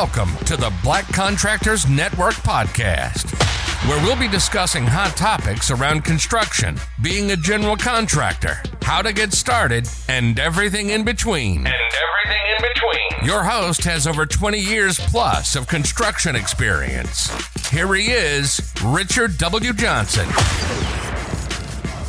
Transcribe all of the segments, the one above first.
Welcome to the Black Contractors Network podcast, where we'll be discussing hot topics around construction, being a general contractor, how to get started, and everything in between. And everything in between. Your host has over 20 years plus of construction experience. Here he is, Richard W. Johnson.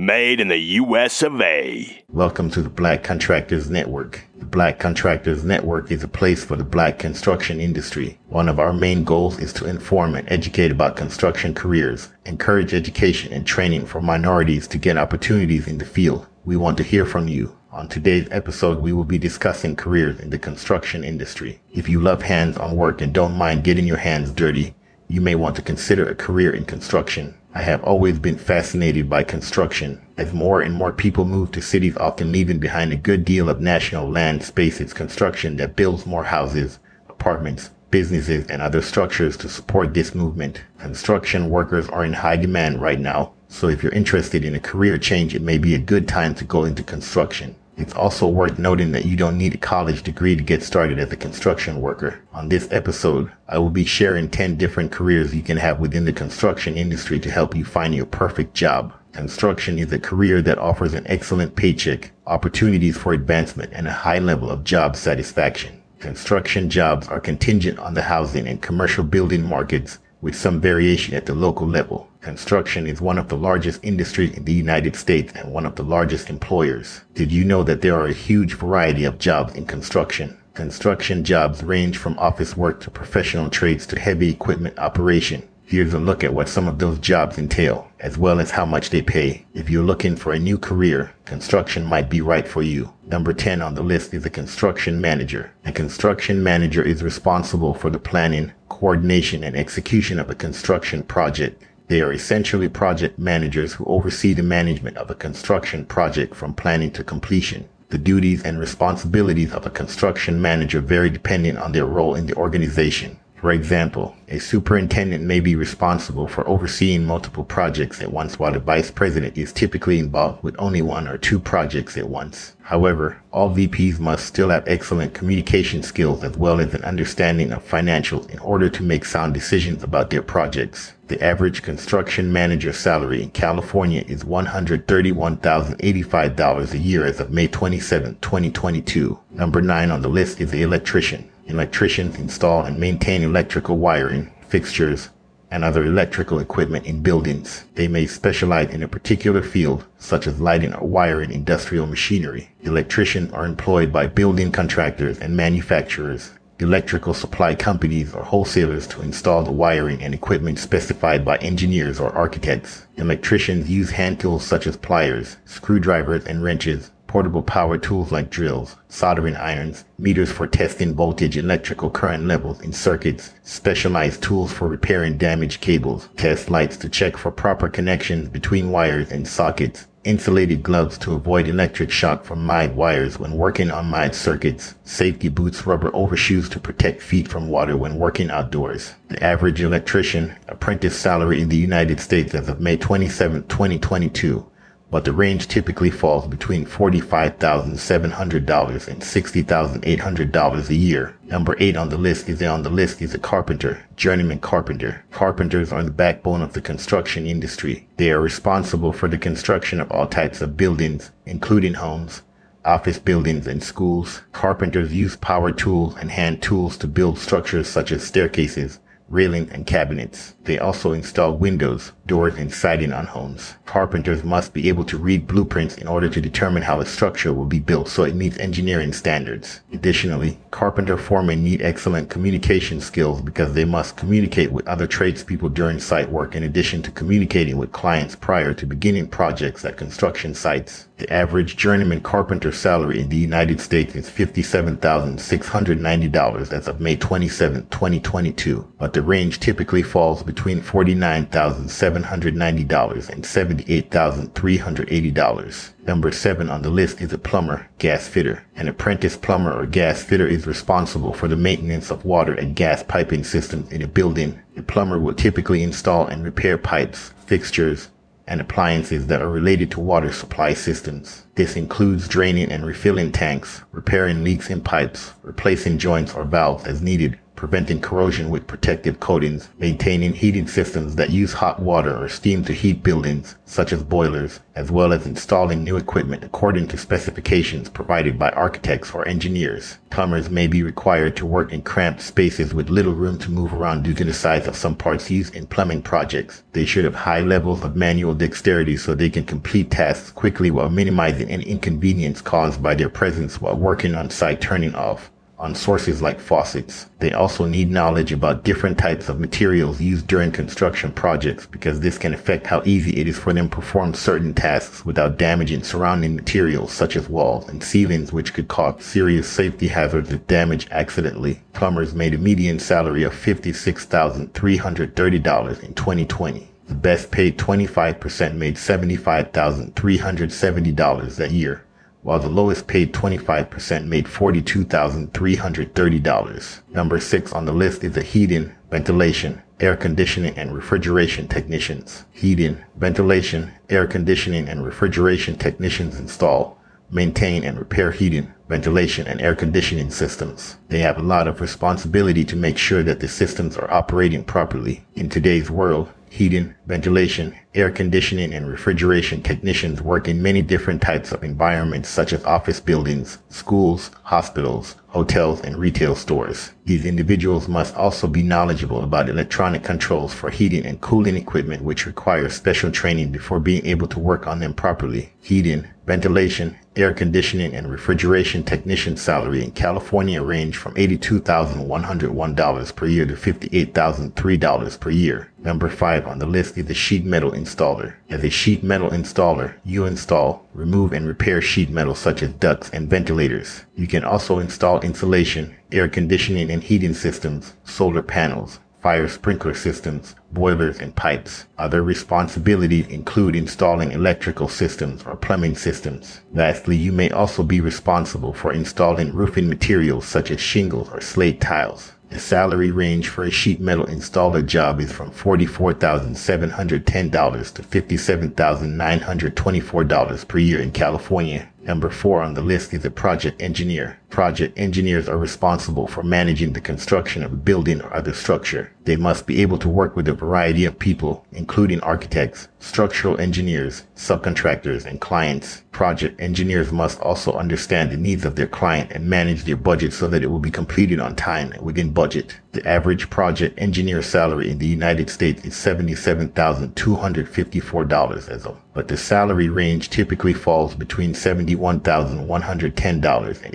Made in the US of A. Welcome to the Black Contractors Network. The Black Contractors Network is a place for the black construction industry. One of our main goals is to inform and educate about construction careers, encourage education and training for minorities to get opportunities in the field. We want to hear from you. On today's episode, we will be discussing careers in the construction industry. If you love hands-on work and don't mind getting your hands dirty, you may want to consider a career in construction. I have always been fascinated by construction. As more and more people move to cities, often leaving behind a good deal of national land space, it's construction that builds more houses, apartments, businesses, and other structures to support this movement. Construction workers are in high demand right now, so if you're interested in a career change, it may be a good time to go into construction. It's also worth noting that you don't need a college degree to get started as a construction worker. On this episode, I will be sharing 10 different careers you can have within the construction industry to help you find your perfect job. Construction is a career that offers an excellent paycheck, opportunities for advancement, and a high level of job satisfaction. Construction jobs are contingent on the housing and commercial building markets with some variation at the local level. Construction is one of the largest industries in the United States and one of the largest employers. Did you know that there are a huge variety of jobs in construction? Construction jobs range from office work to professional trades to heavy equipment operation. Here's a look at what some of those jobs entail, as well as how much they pay. If you're looking for a new career, construction might be right for you. Number 10 on the list is a construction manager. A construction manager is responsible for the planning, coordination, and execution of a construction project. They are essentially project managers who oversee the management of a construction project from planning to completion. The duties and responsibilities of a construction manager vary depending on their role in the organization. For example, a superintendent may be responsible for overseeing multiple projects at once while the vice president is typically involved with only one or two projects at once. However, all VPs must still have excellent communication skills as well as an understanding of financials in order to make sound decisions about their projects. The average construction manager salary in California is $131,085 a year as of May 27, 2022. Number 9 on the list is the electrician. Electricians install and maintain electrical wiring, fixtures, and other electrical equipment in buildings. They may specialize in a particular field, such as lighting or wiring industrial machinery. Electricians are employed by building contractors and manufacturers, electrical supply companies or wholesalers to install the wiring and equipment specified by engineers or architects. Electricians use hand tools such as pliers, screwdrivers, and wrenches portable power tools like drills, soldering irons, meters for testing voltage electrical current levels in circuits, specialized tools for repairing damaged cables, test lights to check for proper connections between wires and sockets, insulated gloves to avoid electric shock from mired wires when working on mired circuits, safety boots, rubber overshoes to protect feet from water when working outdoors. The average electrician apprentice salary in the United States as of May 27, 2022 but the range typically falls between $45,700 and $60,800 a year. Number 8 on the list is on the list is a carpenter, journeyman carpenter. Carpenters are the backbone of the construction industry. They are responsible for the construction of all types of buildings, including homes, office buildings, and schools. Carpenters use power tools and hand tools to build structures such as staircases, railing, and cabinets. They also install windows, doors, and siding on homes. Carpenters must be able to read blueprints in order to determine how a structure will be built so it meets engineering standards. Additionally, carpenter foremen need excellent communication skills because they must communicate with other tradespeople during site work in addition to communicating with clients prior to beginning projects at construction sites. The average journeyman carpenter salary in the United States is $57,690 as of May 27, 2022, but the range typically falls between $49,790 and $78,380. Number 7 on the list is a plumber, gas fitter. An apprentice plumber or gas fitter is responsible for the maintenance of water and gas piping systems in a building. A plumber will typically install and repair pipes, fixtures, and appliances that are related to water supply systems. This includes draining and refilling tanks, repairing leaks in pipes, replacing joints or valves as needed, preventing corrosion with protective coatings, maintaining heating systems that use hot water or steam to heat buildings, such as boilers, as well as installing new equipment according to specifications provided by architects or engineers. Plumbers may be required to work in cramped spaces with little room to move around due to the size of some parts used in plumbing projects. They should have high levels of manual dexterity so they can complete tasks quickly while minimizing any inconvenience caused by their presence while working on site turning off on sources like faucets. They also need knowledge about different types of materials used during construction projects because this can affect how easy it is for them to perform certain tasks without damaging surrounding materials such as walls and ceilings which could cause serious safety hazards if damaged accidentally. Plumbers made a median salary of $56,330 in 2020. The best paid 25% made $75,370 that year while the lowest paid 25% made $42,330. Number six on the list is the heating, ventilation, air conditioning, and refrigeration technicians. Heating, ventilation, air conditioning, and refrigeration technicians install, maintain, and repair heating, ventilation, and air conditioning systems. They have a lot of responsibility to make sure that the systems are operating properly. In today's world, heating, ventilation, air conditioning, and refrigeration technicians work in many different types of environments such as office buildings, schools, hospitals, hotels, and retail stores. These individuals must also be knowledgeable about electronic controls for heating and cooling equipment which requires special training before being able to work on them properly. Heating, ventilation, air conditioning, and refrigeration technician salary in California range from $82,101 per year to $58,003 per year. Number five on the list is the sheet metal installer. As a sheet metal installer, you install, remove, and repair sheet metal such as ducts and ventilators. You can also install insulation, air conditioning and heating systems, solar panels, fire sprinkler systems, boilers, and pipes. Other responsibilities include installing electrical systems or plumbing systems. Lastly, you may also be responsible for installing roofing materials such as shingles or slate tiles. The salary range for a sheet metal installer job is from $44,710 to $57,924 per year in California. Number four on the list is a project engineer. Project engineers are responsible for managing the construction of a building or other structure. They must be able to work with a variety of people, including architects, structural engineers, subcontractors, and clients. Project engineers must also understand the needs of their client and manage their budget so that it will be completed on time and within budget. The average project engineer salary in the United States is $77,254 as of, but the salary range typically falls between $71,110 and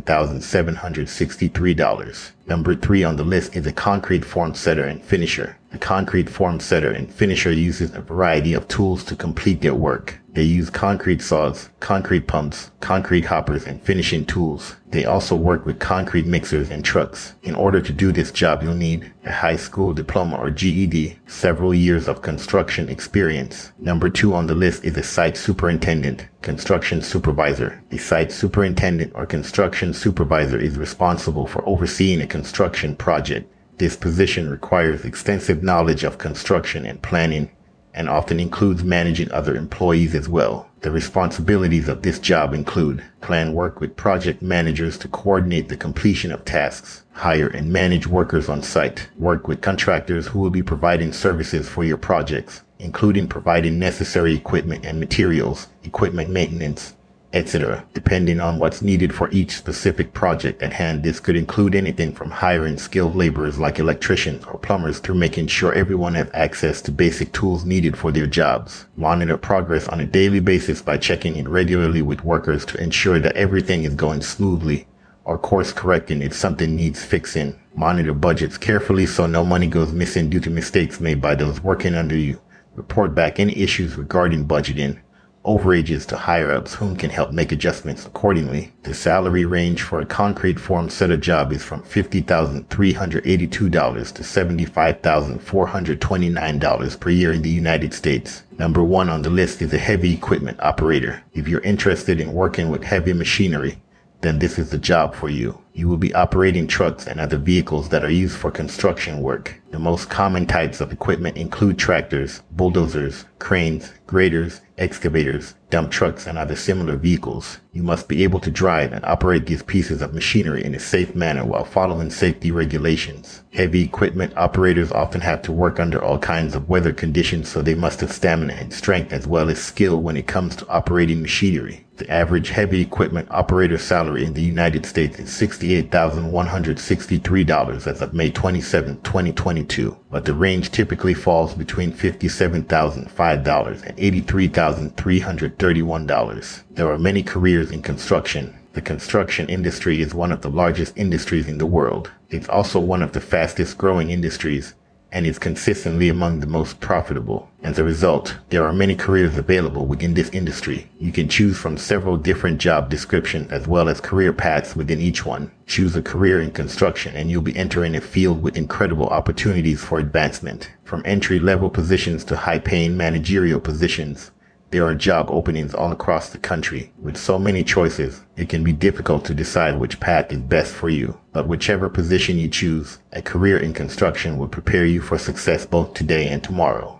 $87,763. Number three on the list is a concrete form setter and finisher. A concrete form setter and finisher uses a variety of tools to complete their work. They use concrete saws, concrete pumps, concrete hoppers, and finishing tools. They also work with concrete mixers and trucks. In order to do this job, you'll need a high school diploma or GED, several years of construction experience. Number two on the list is a site superintendent, construction supervisor. A site superintendent or construction supervisor is responsible for overseeing a construction project. This position requires extensive knowledge of construction and planning and often includes managing other employees as well. The responsibilities of this job include plan work with project managers to coordinate the completion of tasks, hire and manage workers on site, work with contractors who will be providing services for your projects, including providing necessary equipment and materials, equipment maintenance, etc. Depending on what's needed for each specific project at hand, this could include anything from hiring skilled laborers like electricians or plumbers to making sure everyone has access to basic tools needed for their jobs. Monitor progress on a daily basis by checking in regularly with workers to ensure that everything is going smoothly or course correcting if something needs fixing. Monitor budgets carefully so no money goes missing due to mistakes made by those working under you. Report back any issues regarding budgeting overages to higher ups whom can help make adjustments accordingly. The salary range for a concrete form setter job is from $50,382 to $75,429 per year in the United States. Number one on the list is a heavy equipment operator. If you're interested in working with heavy machinery, then this is the job for you. You will be operating trucks and other vehicles that are used for construction work. The most common types of equipment include tractors, bulldozers, cranes, graders, excavators, dump trucks, and other similar vehicles. You must be able to drive and operate these pieces of machinery in a safe manner while following safety regulations. Heavy equipment operators often have to work under all kinds of weather conditions, so they must have stamina and strength as well as skill when it comes to operating machinery. The average heavy equipment operator salary in the United States is $68,163 as of May 27, 2022, but the range typically falls between $57,005 and $83,331. There are many careers in construction. The construction industry is one of the largest industries in the world. It's also one of the fastest growing industries and is consistently among the most profitable. As a result, there are many careers available within this industry. You can choose from several different job descriptions as well as career paths within each one. Choose a career in construction and you'll be entering a field with incredible opportunities for advancement. From entry level positions to high paying managerial positions, there are job openings all across the country. With so many choices, it can be difficult to decide which path is best for you. But whichever position you choose, a career in construction will prepare you for success both today and tomorrow.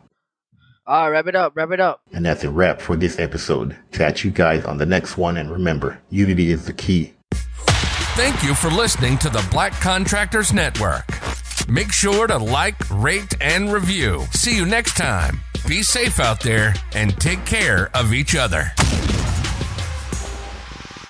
All right, wrap it up, wrap it up. And that's a wrap for this episode. Catch you guys on the next one and remember, unity is the key. Thank you for listening to the Black Contractors Network. Make sure to like, rate, and review. See you next time. Be safe out there and take care of each other.